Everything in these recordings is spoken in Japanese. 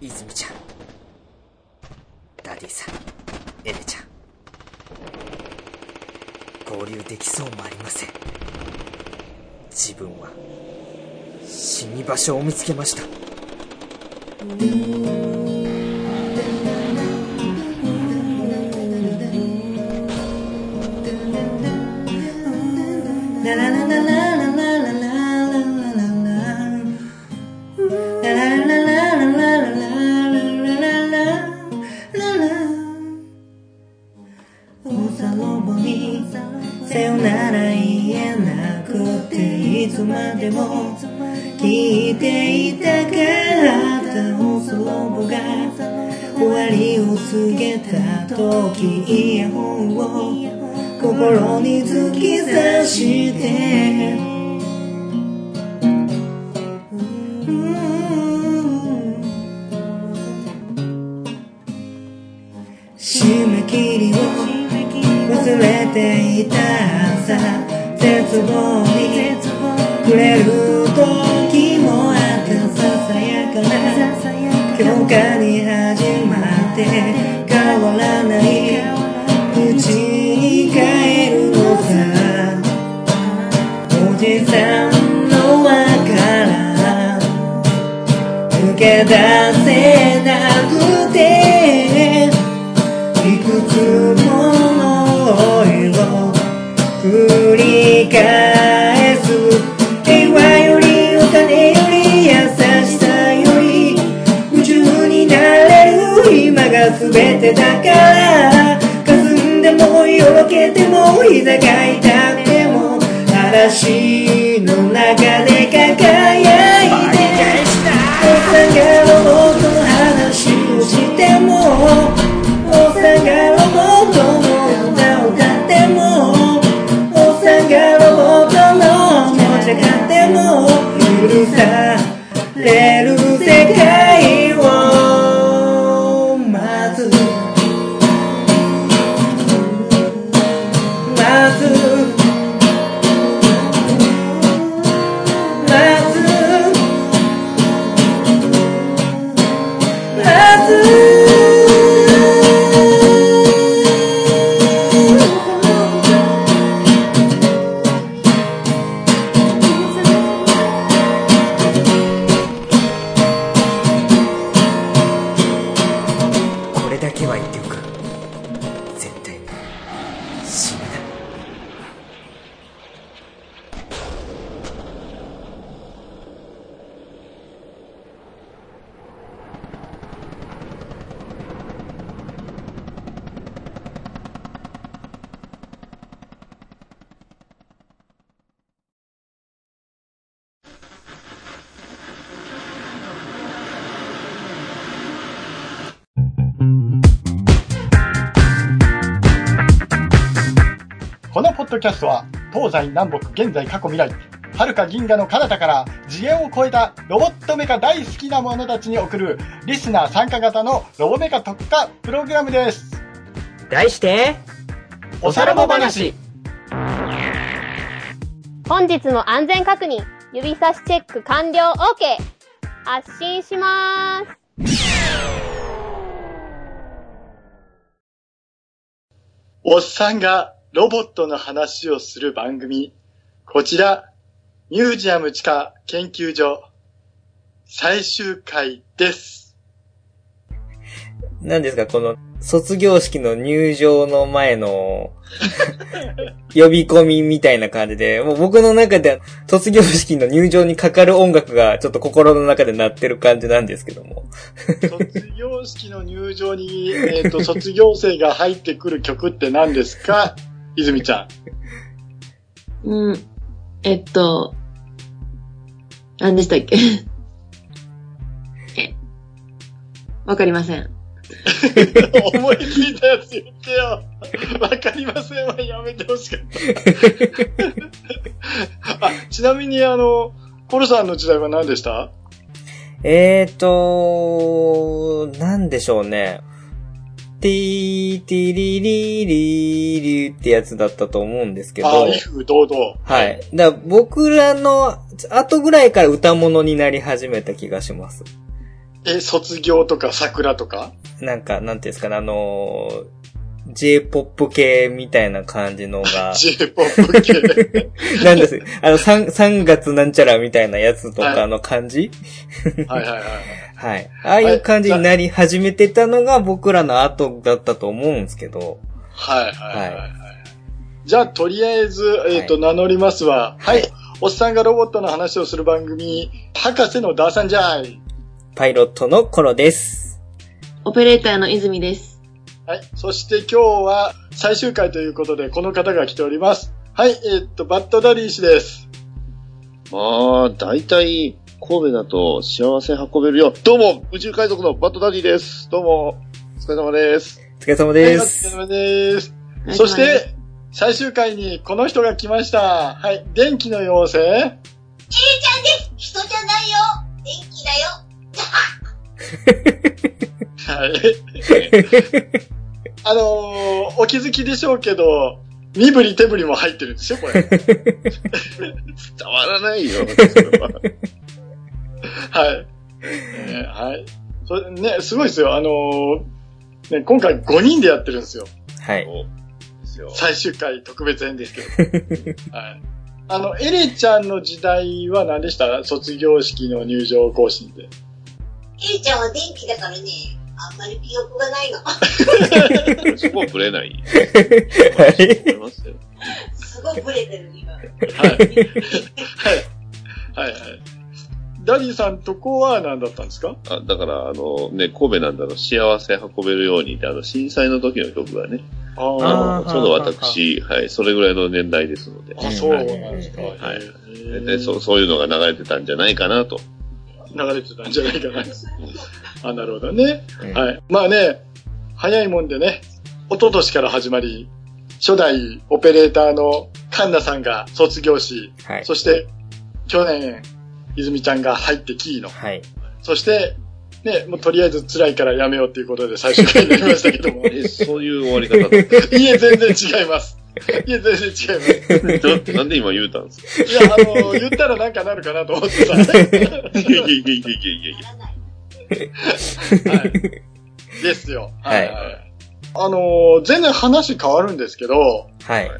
泉ちゃん。ダディさんエレちゃん。合流できそうもありません。自分は死に場所を見つけました。聞いていたかったおそろぼが終わりを告げた時イヤホンを心に突き刺してドキャストは、東西南北現在過去未来、遥か銀河の彼方から次元を超えたロボットメカ大好きな者たちに送るリスナー参加型のロボメカ特化プログラムです。題しておさらば話本日の安全確認、指差しチェック完了 OK! 発信しまーす。おっさんがロボットの話をする番組。こちら、ミュージアム地下研究所、最終回です。何ですか、この、卒業式の入場の前の、呼び込みみたいな感じで、もう僕の中では卒業式の入場にかかる音楽がちょっと心の中で鳴ってる感じなんですけども。卒業式の入場に、えっ、と、卒業生が入ってくる曲って何ですか？泉ちゃん。うん。えっと、何でしたっけ？え、わかりません。思いついたやつ言ってよ。わかりませんわ、やめてほしかった。あ、ちなみにあの、コルさんの時代は何でした？えーと、なんでしょうね。ティーティリリリリってやつだったと思うんですけど。あ、威風堂々。はい。だら僕らの後ぐらいから歌物になり始めた気がします。え、卒業とか桜とかなんか、なんていうんですかね、あのー J-POP 系みたいな感じのが、?J-POP 系。なんですあの、3、3月なんちゃらみたいなやつとかの感じはいはいはい。はい。ああいう感じになり始めてたのが僕らの後だったと思うんですけど、はいはいはい、は。はいじゃあ、とりあえず、えっ、と、はい名乗りますわ。はい。はいおっさんがロボットの話をする番組、博士のダーさんじゃい。パイロットの頃です。オペレーターの泉です。はい。そして今日は最終回ということで、この方が来ております。はい。えっ、と、バッドダディ氏です。まあ、大体、神戸だと幸せ運べるよ。どうも、宇宙海賊のバッドダディです。どうも、お疲れ様です。お疲れ様です。疲れ様です。そして、最終回にこの人が来ました。はい。電気の妖精。ちゃんです人じゃないよ電気だよはい。あのーお気づきでしょうけど、身振り手振りも入ってるんですよ、これ。伝わらないよ、それは。はい。えーはい。それね、すごいですよ。あのーね、今回5人でやってるんですよ。はい。最終回特別編ですけど。はい。あの、エレちゃんの時代は何でした？卒業式の入場行進で。エリちゃんは電気だからね、あんまり記憶がないの。そこはぶれない。はい。思いますよ。すごいブレてる、今。はい。はい。はいはい。ダディさんとこは何だったんですか？あだから、あの、ね、神戸なんだの、幸せ運べるようにって、あの、震災の時の曲がね、ああちょうど私、はい、それぐらいの年代ですので、あ、そうなんですか。はいでそうそういうのが流れてたんじゃないかなと。流れてたんじゃないかな。あ、なるほどね。うんはい。まあね、早いもんでね、一昨年から始まり、初代オペレーターのカンナさんが卒業し、はい。そして去年、泉ちゃんが入ってキーの。はい。そして、ね、もうとりあえず辛いからやめようっていうことで最終回になりましたけども。え、そういう終わり方だったいえ、全然違います。いえ、全然違います。ななんで今言うたんですか？いや、あの、言ったらなんかなるかなと思ってさ。いやいやいやいやいやいやいや。はい。ですよ。はいあのー全然話変わるんですけど、はい。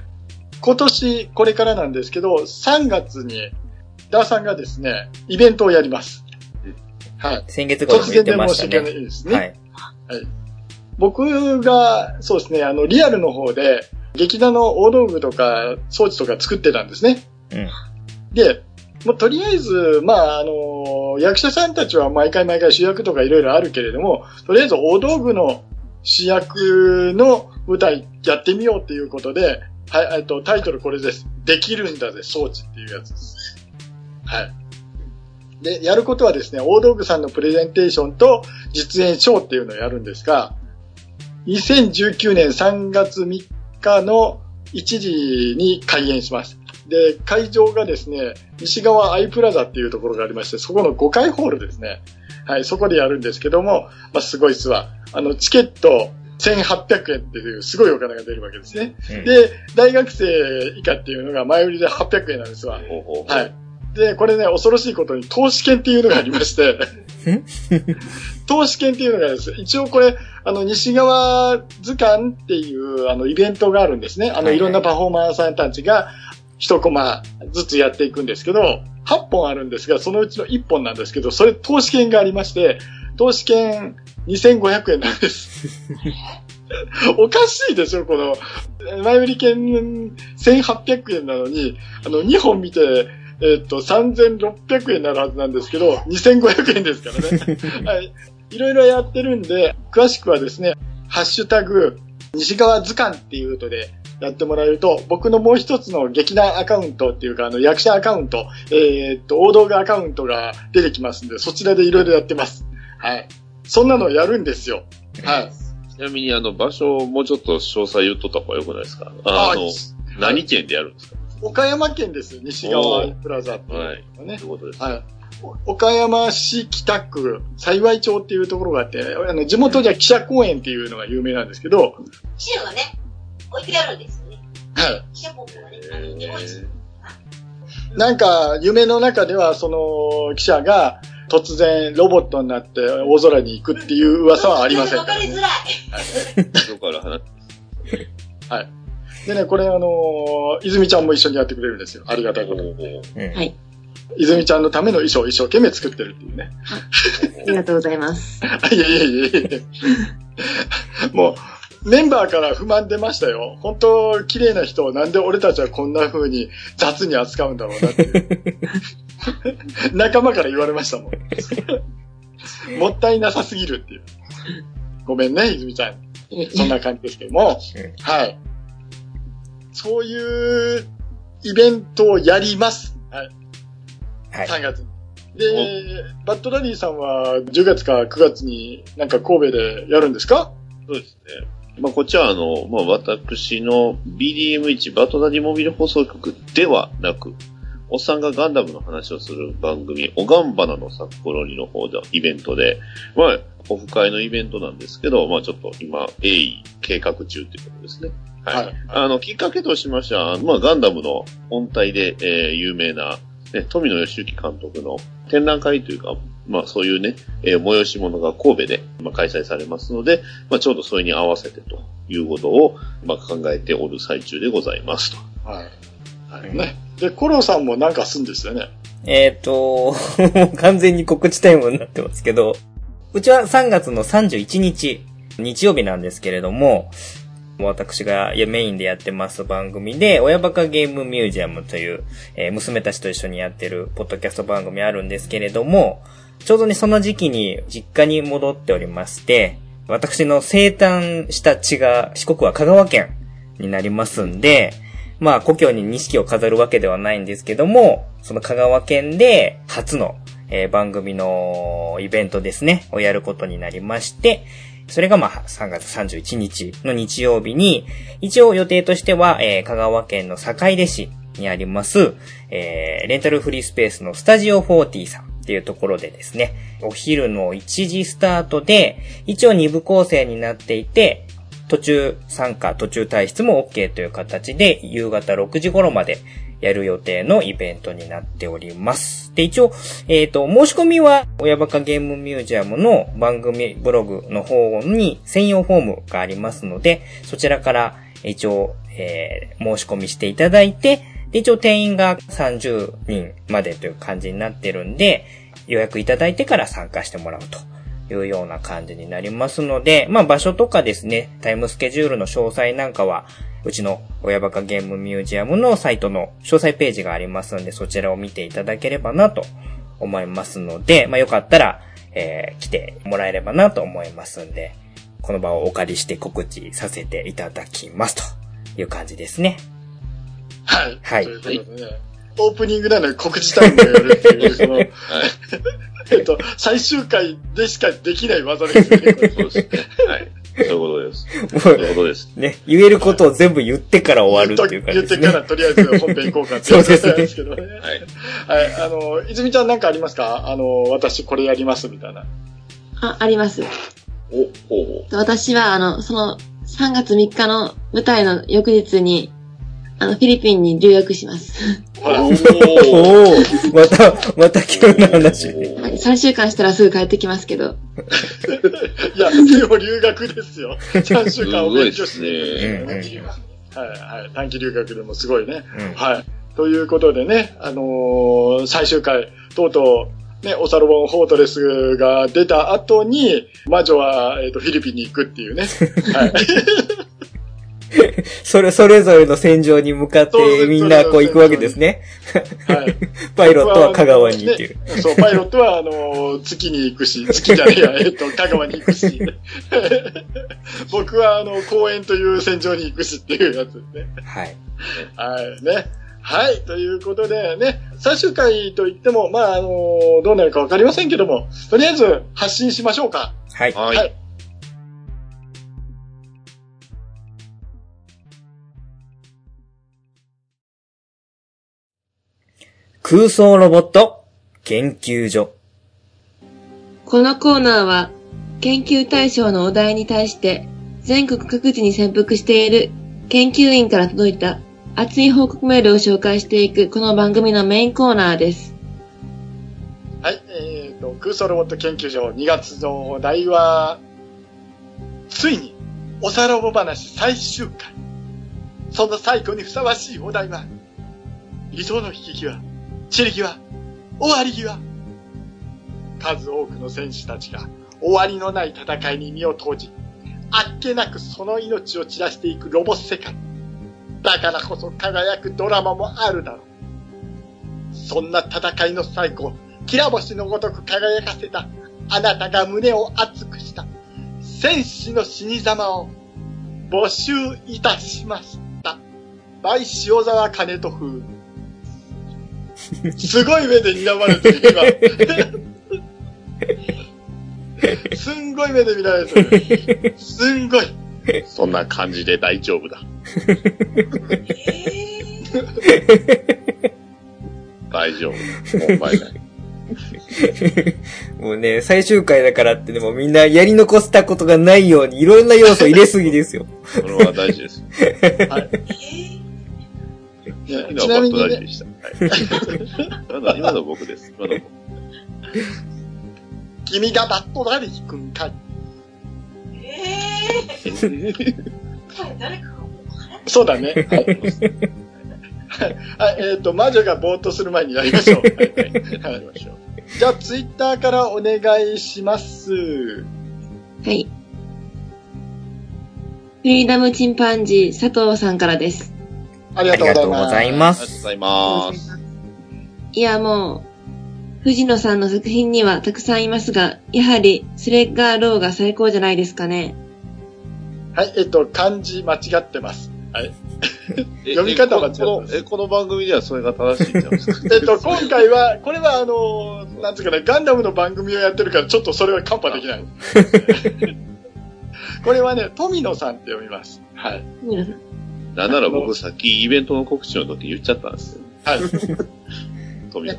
今年、これからなんですけど、3月に、ダーさんがですね、イベントをやります。はい。先月頃も突言って然で申し訳。ないですね。はい。僕が、そうですね、あの、リアルの方で、劇団の大道具とか装置とか作ってたんですね。うん。で、もうとりあえず、まあ、あの、役者さんたちは毎回毎回主役とかいろいろあるけれども、とりあえず大道具の主役の舞台やってみようっていうことで、はい、えっと、タイトルこれです。できるんだぜ、装置っていうやつです。はい。で、やることはですね、大道具さんのプレゼンテーションと実演ショーっていうのをやるんですが、2019年3月3日の1時に開演します。で、会場がですね、西側アイプラザっていうところがありまして、そこの5階ホールですね。はい、そこでやるんですけども、まあ、すごいっすわ。あの、チケット1800円っていうすごいお金が出るわけですね。うんで、大学生以下っていうのが前売りで800円なんですわ。ほうほうほうはい。で、これね、恐ろしいことに投資券っていうのがありまして、投資券っていうのがですね、一応これ、あの、西側図鑑っていう、あの、イベントがあるんですね。あの、いろんなパフォーマーさんたちが、一コマずつやっていくんですけど、8本あるんですが、そのうちの1本なんですけど、それ投資券がありまして、投資券2500円なんです。おかしいでしょ、この、前売り券1800円なのに、あの、2本見て、えっと、3600円になるはずなんですけど、2500円ですからね。はい。いろいろやってるんで、詳しくはですね、ハッシュタグ、西側図鑑っていうとでやってもらえると、僕のもう一つの劇団アカウントっていうか、あの、役者アカウント、えーっと、大道具アカウントが出てきますんで、そちらでいろいろやってます。はい。そんなのやるんですよ。はい。ちなみに、あの、場所をもうちょっと詳細言っとった方がよくないですか？あの、何県でやるんですか？岡山県です。西側プラザっていうのがねとい。うことです。はい。お岡山市北区、幸町っていうところがあって、あの、地元じゃ記者公園っていうのが有名なんですけど、記者がね、置いてあるんですよね。はい。記者ポップがね、あの、日本一。なんか、夢の中では、その、記者が、突然ロボットになって大空に行くっていう噂はありませんわ。かりづらい。よくある話。はい。でね、これあのー泉ちゃんも一緒にやってくれるんですよ。ありがたいことはい。泉ちゃんのための衣装を一生懸命作ってるっていうね。ありがとうございます。いやいやいやいやもう、メンバーから不満出ましたよ。本当、綺麗な人をなんで俺たちはこんな風に雑に扱うんだろうなっていう。仲間から言われましたもん。もったいなさすぎるっていう。ごめんね、泉ちゃん。そんな感じですけども、うんはい。そういうイベントをやります。はい。はい。3月に。で、バッドダディさんは10月か9月になんか神戸でやるんですか？そうですね。まあ、こっちはあの、まあ、私の BDM1 バトダディモビル放送局ではなく、おっさんがガンダムの話をする番組、おがんばなの札幌にの方で、イベントで、まあ、オフ会のイベントなんですけど、まあ、ちょっと今、鋭意計画中ということですね。はい。はいあの、きっかけとしましては、まあ、ガンダムの本体で、えー有名な、ね、富野義行監督の展覧会というか、まあ、そういうね、えー催し物が神戸で、まあ、開催されますので、まあ、ちょうどそれに合わせてということを、まあ、考えておる最中でございますと。はい。はい。ね。で、コロさんもなんかすんですよね。えっ、と、完全に告知タイムになってますけど、うちは3月の31日、日曜日なんですけれども、私がメインでやってます番組で、親バカゲームミュージアムという、えー娘たちと一緒にやってるポッドキャスト番組あるんですけれども、ちょうどね、その時期に実家に戻っておりまして、私の生誕した地が四国は香川県になりますんで、まあ、故郷に錦を飾るわけではないんですけども、その香川県で初の、えー番組のイベントですね、をやることになりまして、それがまあ、3月31日の日曜日に、一応予定としては、えー香川県の坂出市にあります、えーレンタルフリースペースのスタジオ40さんっていうところでですね、お昼の1時スタートで、一応2部構成になっていて、途中参加、途中退出も OK という形で、夕方6時頃までやる予定のイベントになっております。で、一応、えっ、と、申し込みは、親バカゲームミュージアムの番組ブログの方に専用フォームがありますので、そちらから一応、えー申し込みしていただいて、で、一応定員が30人までという感じになってるんで、予約いただいてから参加してもらうと。いうような感じになりますので、まあ場所とかですね、タイムスケジュールの詳細なんかは、うちの親バカゲームミュージアムのサイトの詳細ページがありますので、そちらを見ていただければなと思いますので、まあよかったら、えー来てもらえればなと思いますんで、この場をお借りして告知させていただきますという感じですね。はい。はいということでね、オープニングなのに告知タイムをやるっていう、その、はい。えっと、最終回でしかできない技ですね。そうですね。はい。そういうことです。も そういうことです。ね、言えることを全部言ってから終わるっていう感じですね言ってか。らとりあえず本編行こうかってそうですねなんですけどね。はい。はい。あの、泉ちゃんなんかありますか？あの、私これやりますみたいな。あ、あります。お、ほうほ私は、あの、その、3月3日の舞台の翌日に、あの、フィリピンに留学します。おー、また、また急な話。はい3週間したらすぐ帰ってきますけど。いや、でも留学ですよ。3週間お勉強して。すごいうんうんはいはい。短期留学でもすごいね。うんはい。ということでね、あのー最終回、とうとう、ね、オサロボン・フォートレスが出た後に、魔女は、えっ、と、フィリピンに行くっていうね。はい。それ、それぞれの戦場に向かってみんなこう行くわけですね。はい。パイロットは香川にっていう。ねそう、パイロットは、あのー月に行くし、月じゃねえや、えっと、香川に行くし。僕は、あの、公園という戦場に行くしっていうやつですね。はい。はい、ね。はい、ということでね、最終回といっても、まあ、あのーどうなるかわかりませんけども、とりあえず発信しましょうか。はい。はい。空想ロボット研究所。このコーナーは、研究対象のお題に対して、全国各地に潜伏している研究員から届いた熱い報告メールを紹介していくこの番組のメインコーナーです。はい、えっと、空想ロボット研究所2月のお題は、ついに、おさらぼ話最終回。その最後にふさわしいお題は、理想の引き際、散り際、終わり際。数多くの戦士たちが終わりのない戦いに身を投じ、あっけなくその命を散らしていくロボ世界。だからこそ輝くドラマもあるだろう。そんな戦いの最後、きら星のごとく輝かせた、あなたが胸を熱くした、戦士の死に様を募集いたしました。バイ塩沢金と風。すごい目で睨まれてる、今。すんごい目で見られてる。すんごい。そんな感じで大丈夫だ。大丈夫。問題ない。もうね、最終回だからってでもみんなやり残したことがないようにいろんな要素入れすぎですよ。これは大事です。はい。今ちなみにねはバットダディでした。はい、今の今の僕です。今の僕。君がバットダディ君かい。えー、誰かがもう話そうだね。はい。はい、えっ、と、魔女がぼーっとする前にやりましょう。はいはいやりましょう。じゃあ、ツイッターからお願いします。はい。フリーダムチンパンジー佐藤さんからです。ありがとうございます。ありがとうございます。いや、もう、藤野さんの作品にはたくさんいますが、やはり、スレッガーローが最高じゃないですかね。はい、えっ、と、漢字間違ってます。はい。え読み方はえこのえ、この番組ではそれが正しいんじゃないですか？えっと、今回は、これはあのーなんつうかね、ガンダムの番組をやってるから、ちょっとそれはカンパできない。これはね、富野さんって読みます。はい。皆さん。なんなら僕さっきイベントの告知の時言っちゃったんですよ。はい。富野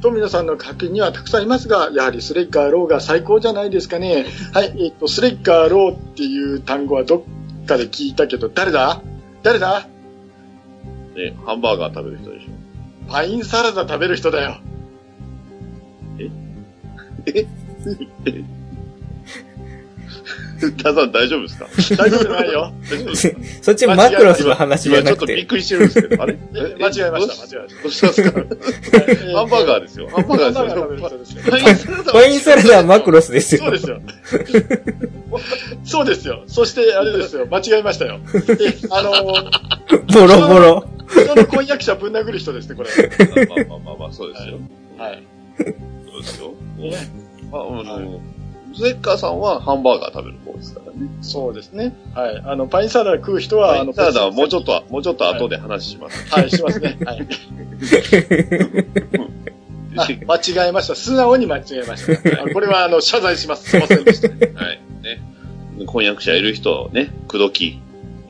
富野さんの作品にはたくさんいますが、やはりスレッガーローが最高じゃないですかね。はい、えっと、スレッガーローっていう単語はどっかで聞いたけど、誰だ？誰だ？ね、ハンバーガー食べる人でしょ。パインサラダ食べる人だよ。タさん大丈夫ですか？大丈夫じゃないよ。大丈夫ですかそっちマクロスの話じゃ今ちょっとびっなくて。くりしてるんですけど、あれえ間違えました、間違えました。どうしたんですかハンバーガーですよ。ハンバーガーですよ。パインサラダワインサラダはマクロスですよ。そうですよ。そうですよ。そして、あれですよ。間違えましたよ。え、あのー、ボロボロ。人の婚約者ぶん殴る人ですね、これ。まあまあまあまあ、そうですよ。はい。そうですよ。まあ、あの、ゼッカーさんはハンバーガー食べる方ですからね。そうですね。はい。あの、パインサラダ食う人は、あの、パインサラダはもうちょっと、もうちょっと後で話します。はい、しますね。はい。あ、間違えました。素直に間違えました。あこれは、あの、謝罪します。すいませんでした。はい。ね。婚約者いる人をね、口説き、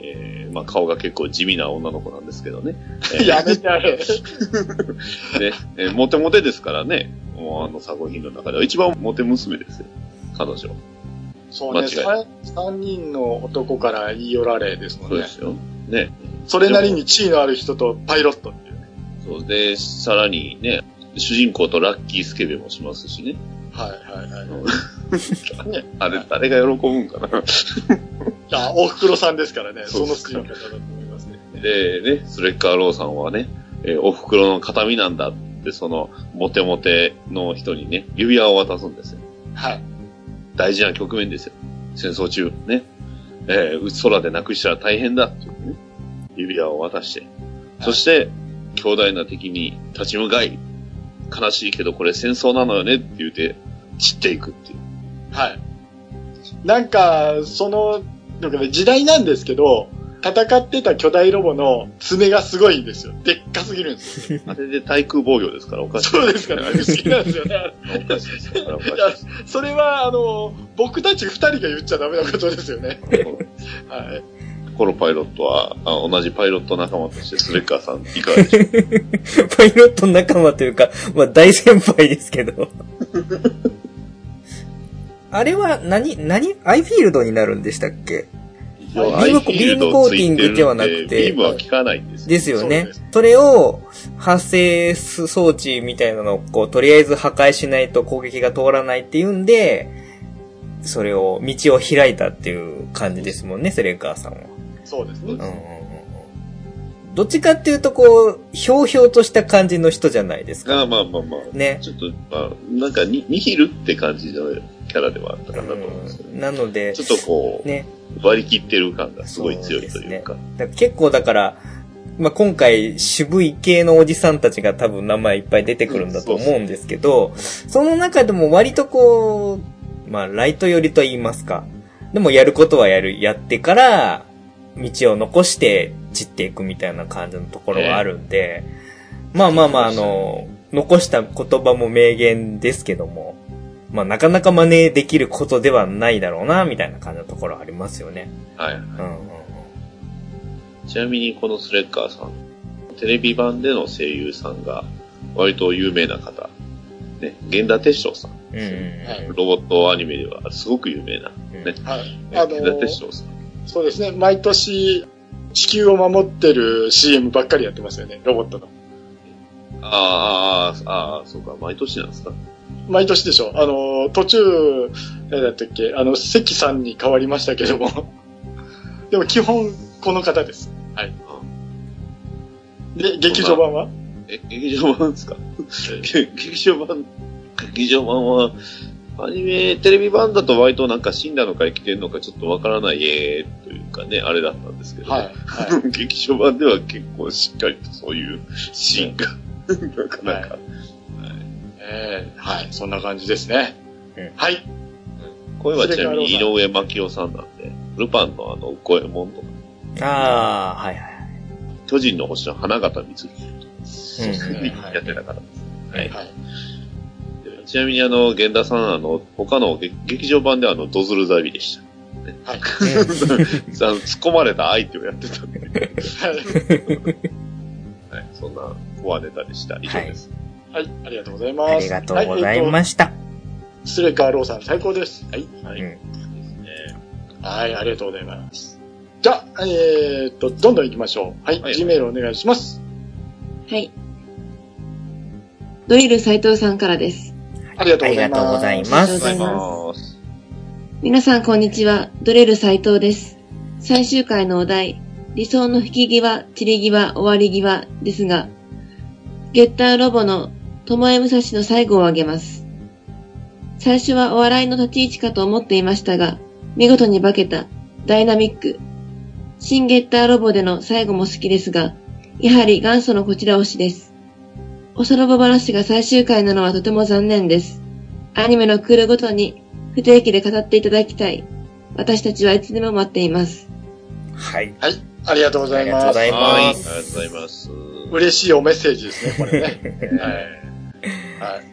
えー、まあ顔が結構地味な女の子なんですけどね。えーやめてあれ。ね、えーモテモテですからね。もうあの作品の中では一番モテ娘ですよ。彼女。そうね、間違い三三人の男から言い寄られですもんねそうで。すよ。ね。それなりに地位のある人とパイロットっていうね。そうで、さらにね、主人公とラッキースケベもしますしね。はいはいはい。ね、あれ、誰が喜ぶんかな。いや、おふくろさんですからね、そのそうですか好きな方だと思いますね。で、ね、スレッカーローさんはね、えーお袋の形見なんだって、その、モテモテの人にね、指輪を渡すんですよ。はい。大事な局面ですよ。戦争中、ね。えー空でなくしたら大変だっていうね。指輪を渡して。そして、強大な敵に立ち向かい、悲しいけどこれ戦争なのよねって言って、散っていくっていう。はい。なんか、その、なんかね、時代なんですけど、戦ってた巨大ロボの爪がすごいんですよ。でっかすぎるんですよ。あれで対空防御ですからおかしい。そうですから、不思議なんですよね。おかしいです。あれおかしいいや。それは、あの、僕たち二人が言っちゃダメなことですよね。はい。コロパイロットは、あ同じパイロット仲間としてスレッカーさんいかがでしょう？パイロット仲間というか、まあ大先輩ですけど。あれは何、何？アイフィールドになるんでしたっけ？ビームコビームコーティングではなくてビームは効かないんですよ。ですよねそれを発生装置みたいなのをこう、とりあえず破壊しないと攻撃が通らないっていうんで、それを、道を開いたっていう感じですもんね、セレカーさんは。そうですねうん。どっちかっていうとこう、ひょうひょうとした感じの人じゃないですか。が、まあまあまあ。ね。ちょっと、まあ、なんかニ、ニヒルって感じのキャラではあったかなと思うんですなのでちょ、っとこう、ね。割り切ってる感がすごい強いというか。だか結構だから、まあ、今回渋い系のおじさんたちが多分名前いっぱい出てくるんだと思うんですけど、その中でも割とこう、まあ、ライト寄りと言いますか。でもやることはやる、やってから、道を残して散っていくみたいな感じのところがあるんで、まあまあまあ、あの、残した言葉も名言ですけども、まあなかなか真似できることではないだろうな、みたいな感じのところありますよね。はい。うんうんうん。ちなみにこのスレッカーさん、テレビ版での声優さんが割と有名な方、ね、源田鉄章さん、うんうんうん。ロボットアニメではすごく有名な、ね、はい。あ源田の鉄章さん。そうですね。毎年、地球を守ってる CM ばっかりやってますよね。ロボットの。あーあー、ああ、そうか、毎年なんですか。毎年でしょ。あの、途中、誰だったっけ？あの、関さんに変わりましたけども。でも基本、この方です。はい。で、劇場版は？え、劇場版ですか？劇場版、劇場版は、アニメ、テレビ版だと割となんか死んだのか生きてんのかちょっとわからないえーというかね、あれだったんですけど、はい。はい。劇場版では結構しっかりとそういうシーンが、なかなか、えーはい。そんな感じですね。うんはい。声はちなみに井上真紀夫さんなんで、ルパンのあの、声もんとか、ああ、はいはい。巨人の星の花形光うん秀 やってた方です。はい。はい。ちなみにあの、源田さん、あの、他の劇劇場版ではあの、ドズルザビでした。はい。あの突っ込まれた相手をやってたんで、はい、そんなコアネタでした。以上です。はい。ありがとうございます。ありがとうございす。ました。スレカーローさん最高です。はい。はい。うんえーはい、ありがとうございます。じゃあ、えーっと、どんどん行きましょう。はい。はい G メールお願いします。はい。ドリル斉藤さんからです。ありがとうございます。ありがとうございますありがとうございます。皆さんこんにちは、ドレル斉藤です。最終回のお題、理想の引き際、散り際、終わり際ですが、ゲッターロボの友江武蔵の最後を挙げます。最初はお笑いの立ち位置かと思っていましたが、見事に化けた、ダイナミック。新ゲッターロボでの最後も好きですが、やはり元祖のこちら推しです。おそろば話が最終回なのはとても残念です。アニメの来るごとに不定期で語っていただきたい。私たちはいつでも待っています。はい。はい。ありがとうございます。ありがとうございますはい、ありがとうございます。嬉しいおメッセージですね、これね。はい。はい。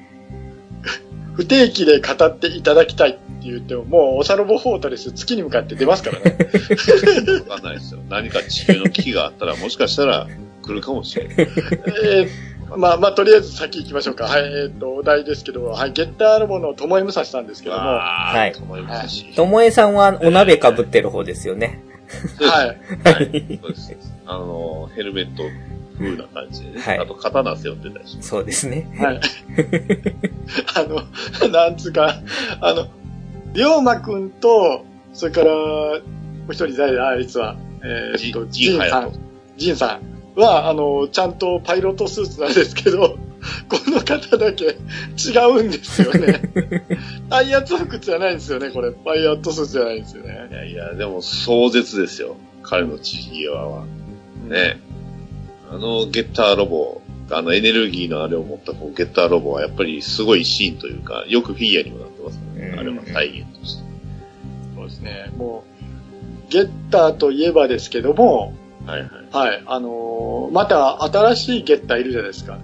不定期で語っていただきたいって言っても、もうおさろぼフォートレス月に向かって出ますからね。わかんないですよ。何か地球の危機があったら、もしかしたら来るかもしれない。えーまあまあ、とりあえず先行きましょうか。はい、えっ、と、お題ですけど、はい、ゲッターロボの友江武蔵さんですけども、はいと思いますし。ともえさんはお鍋被ってる方ですよね。い。はい。そうです。あの、ヘルメット風な感じでね。はいあと、刀背負ってたりします。そうですね。はい。あの、なんつうか、あの、龍馬くんと、それから、もう一人誰だ、あいつは。えーっと、ジンさん。ジンさんは、あの、ちゃんとパイロットスーツなんですけど、この方だけ違うんですよね。タイヤツ服じゃないんですよね、これ。パイロットスーツじゃないんですよいね。やいや、でも壮絶ですよ。彼の地際は。ね。あのゲッターロボ、あのエネルギーのあれを持ったこうゲッターロボはやっぱりすごいシーンというか、よくフィギュアにもなってますね。うんあれは再現として。そうですね。もう、ゲッターといえばですけども、はいはい。はい、あのーまた新しいゲッターいるじゃないですか。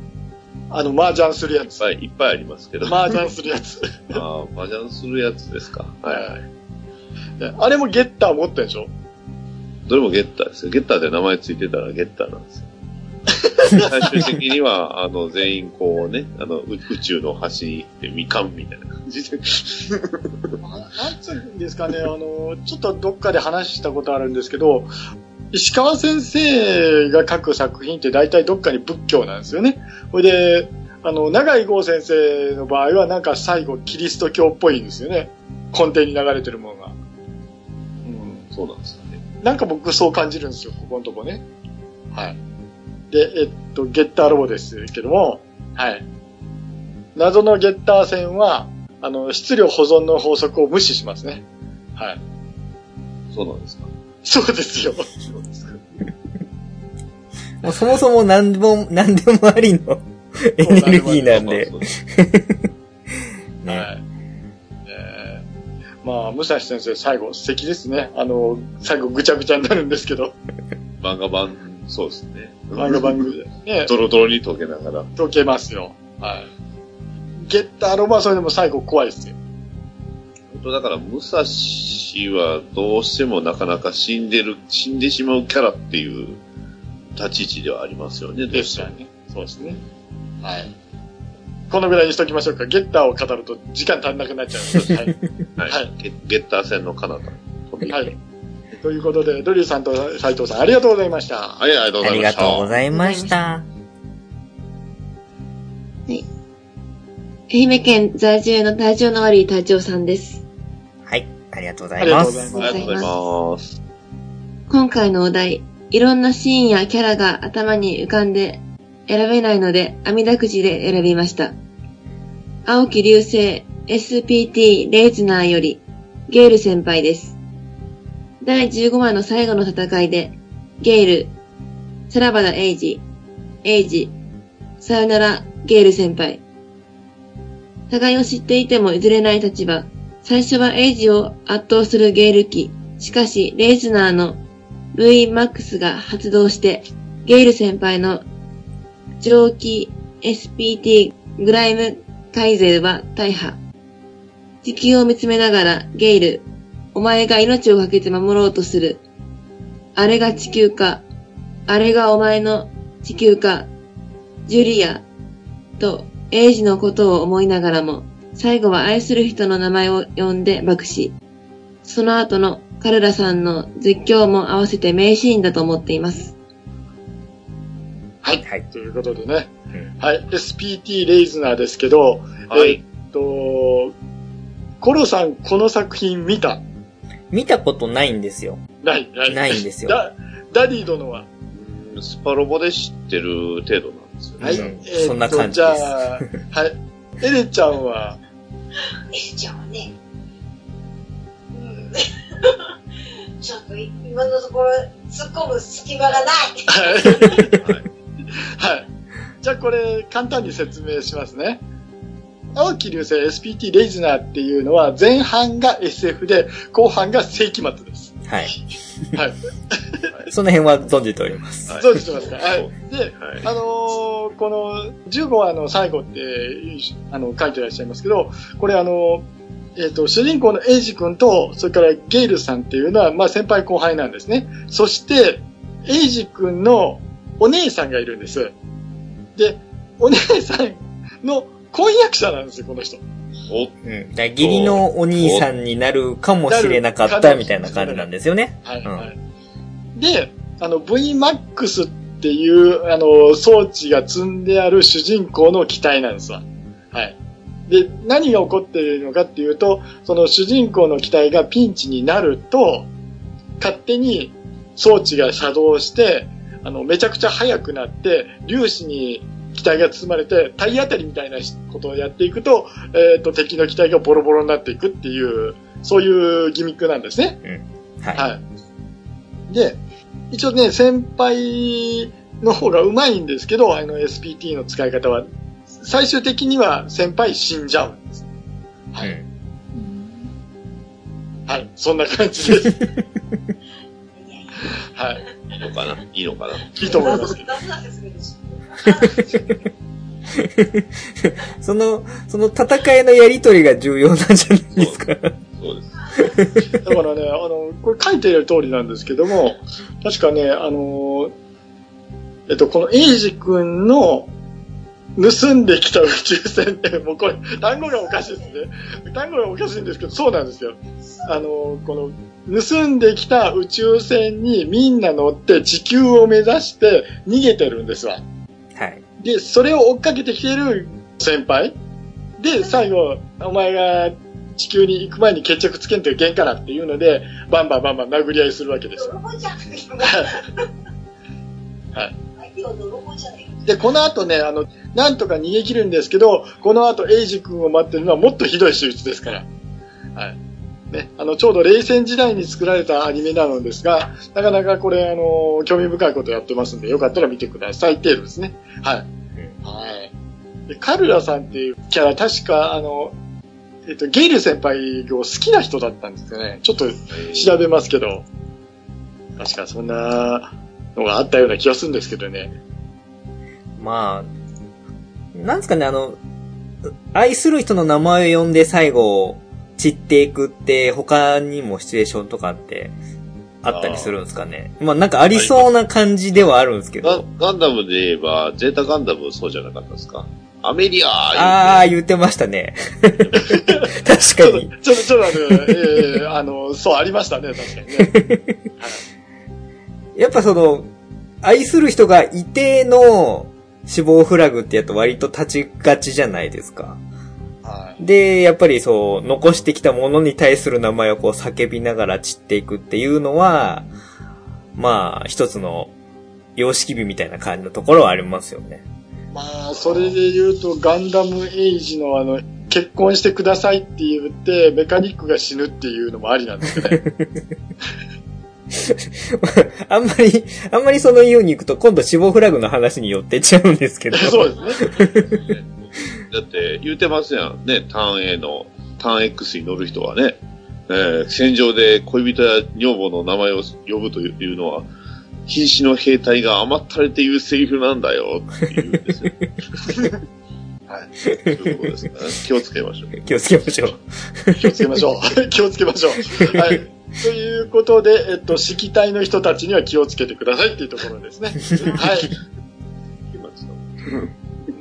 あの、麻雀するやつ。いっぱいいっぱいありますけど。麻雀するやつ。ああ、麻雀するやつですか。はいはい。であれもゲッター持ってんでしょ？どれもゲッターですよ。ゲッターで名前ついてたらゲッターなんですよ。最終的には、あの、全員こうね、あの、う宇宙の端に行ってみかんみたいな感じで。なんつうんですかね、あの、ちょっとどっかで話したことあるんですけど、石川先生が書く作品って大体どっかに仏教なんですよね。ほいで、あの、長井剛先生の場合はなんか最後キリスト教っぽいんですよね。根底に流れてるものが。うん。そうなんですよね。なんか僕そう感じるんですよ、ここのとこね。はい。で、えっと、ゲッターロボですけども、はい。謎のゲッター線は、あの、質量保存の法則を無視しますね。はい。そうなんですか？そうですよ。そうですか。もうそもそも何でも、何でもありの エネルギーなんで。はい。えーまあ、武蔵先生最後素敵ですね。あの、最後ぐちゃぐちゃになるんですけど、漫画版、そうですね。漫画番組でね、ドロドロに溶けながら。解けますよ。はい。ゲッターロボはそれでも最後怖いですよ。本当だから、武蔵はどうしてもなかなか死んでる、死んでしまうキャラっていう立ち位置ではありますよね。ですよね。そうですね。はい。このぐらいにしときましょうか。ゲッターを語ると時間足んなくなっちゃうので。はい。はい。はいゲゲッター戦の彼方はい。ということで、ドリューさんと斉藤さんありがとうございました。はい、ありがとうごありがざいました。とうございました。愛媛県在住の体調の悪い隊長さんです。はい。ありがとうござありがいまとうございますありがとうございます。今回のお題、いろんなシーンやキャラが頭に浮かんで選べないので、網だくじで選びました。青木流星 SPT レイズナーより、ゲール先輩です。第15話の最後の戦いで、ゲール、さらばだエイジ、エイジ、さよならゲール先輩。互いを知っていても譲れない立場。最初はエイジを圧倒するゲール機。しかし、レイズナーの VMAX が発動して、ゲイル先輩の蒸気 SPT グライム改善は大破。地球を見つめながら、ゲイル、お前が命を懸けて守ろうとする。あれが地球か。あれがお前の地球か。ジュリア、と、エイジのことを思いながらも、最後は愛する人の名前を呼んで爆死。その後のカルラさんの絶叫も合わせて名シーンだと思っています。はい。はいということでね。うんはい。SPT レイズナーですけど、はいえっと、コロさん、この作品見た？見たことないんですよ。ない、ない。ないんですよダダディ殿は？うんスパロボで知ってる程度なんですよね。はい。うんそんな感じじゃあ、はい。エレちゃんは、えちゃんはね、うん。ちょっと今のところ突っ込む隙間がない。はい。はい。じゃあこれ、簡単に説明しますね。青木流星 SPT レイズナーっていうのは前半が SF で後半が世紀末です。はい。はい。その辺は存じております。はいそうですますか？はい。で、はい。あのーこの15話の最後って、あの、書いてらっしゃいますけど、これあのえっ、と、主人公のエイジ君と、それからゲイルさんっていうのは、まあ先輩後輩なんですね。そして、エイジ君のお姉さんがいるんです。で、お姉さんの婚約者なんですよ、この人。お、うん。だから義理のお兄さんになるかもしれなかったみたいな感じなんですよね。はい、うんはい。で、あの、VMAX っていう、あの、装置が積んである主人公の機体なんですわ。はい。で、何が起こっているのかっていうと、その主人公の機体がピンチになると、勝手に装置が作動して、あの、めちゃくちゃ速くなって、粒子に機体が包まれて、体当たりみたいなことをやっていくと、えっ、と、敵の機体がボロボロになっていくっていう、そういうギミックなんですね。はい。はい。で、一応ね、先輩の方が上手いんですけど、あの SPT の使い方は、最終的には先輩死んじゃうんです。はい。うんはい。そんな感じです。はい。いいのかな？いいのかな？いいと思います。その、その戦いのやりとりが重要なんじゃないですか。そうです。だからね、あの、これ書いている通りなんですけども、確かね、あの、えっと、このエイジ君の盗んできた宇宙船って、もうこれ、単語がおかしいですね。単語がおかしいんですけど、そうなんですよ。あの、この、盗んできた宇宙船にみんな乗って地球を目指して逃げてるんですわ。はい。で、それを追っかけてきてる先輩で、最後、お前が地球に行く前に決着つけんといけんからっていうので、バンバンバンバン殴り合いするわけですよ。はい。で、この後ね、あの、なんとか逃げ切るんですけど、この後、エイジ君を待ってるのはもっとひどい手術ですから。はい。ね、あの、ちょうど冷戦時代に作られたアニメなのですが、なかなかこれ、あの、興味深いことやってますんで、よかったら見てください程度ですね。はい。はい。で、カルラさんっていうキャラ、確か、あの、えっと、ゲイル先輩を好きな人だったんですよね。ちょっと調べますけど、確かそんなのがあったような気がするんですけどね。まあ、なんですかね、あの、愛する人の名前を呼んで最後、散っていくって、他にもシチュエーションとかって、あったりするんですかね。まあなんかありそうな感じではあるんですけガど。ガンダムで言えば、ゼータガンダムそうじゃなかったですか？アメリアーああ、言ってましたね。確かに。ちょっと、ちょっと。ええあの、そう、ありましたね、確かにね。やっぱその、愛する人がいての死亡フラグってやと割と立ちがちじゃないですか。はい。で、やっぱりそう、残してきたものに対する名前をこう叫びながら散っていくっていうのは、まあ、一つの様式美みたいな感じのところはありますよね。まあ、それで言うと、ガンダムエイジのあの、結婚してくださいって言って、メカニックが死ぬっていうのもありなんですよね。あんまり、あんまりそのように行くと今度死亡フラグの話に寄ってっちゃうんですけど。そうですね。だって言うてますやん。ね、ターン A の、ターン X に乗る人はね、えー戦場で恋人や女房の名前を呼ぶというのは、瀕死の兵隊が甘ったれて言うセリフなんだよって言うんですよ。はい。そういうことですね。気をつけましょう。気をつけましょう。気をつけましょう。気をつけましょう。はい。ということで、えっと、式隊の人たちには気をつけてくださいっていうところですね。はい。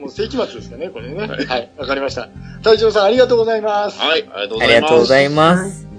もう世紀末ですかね、これね。はい。わ、かりました。隊長さん、ありがとうございます。はい、ありがとうごあざいます。りがとうございます。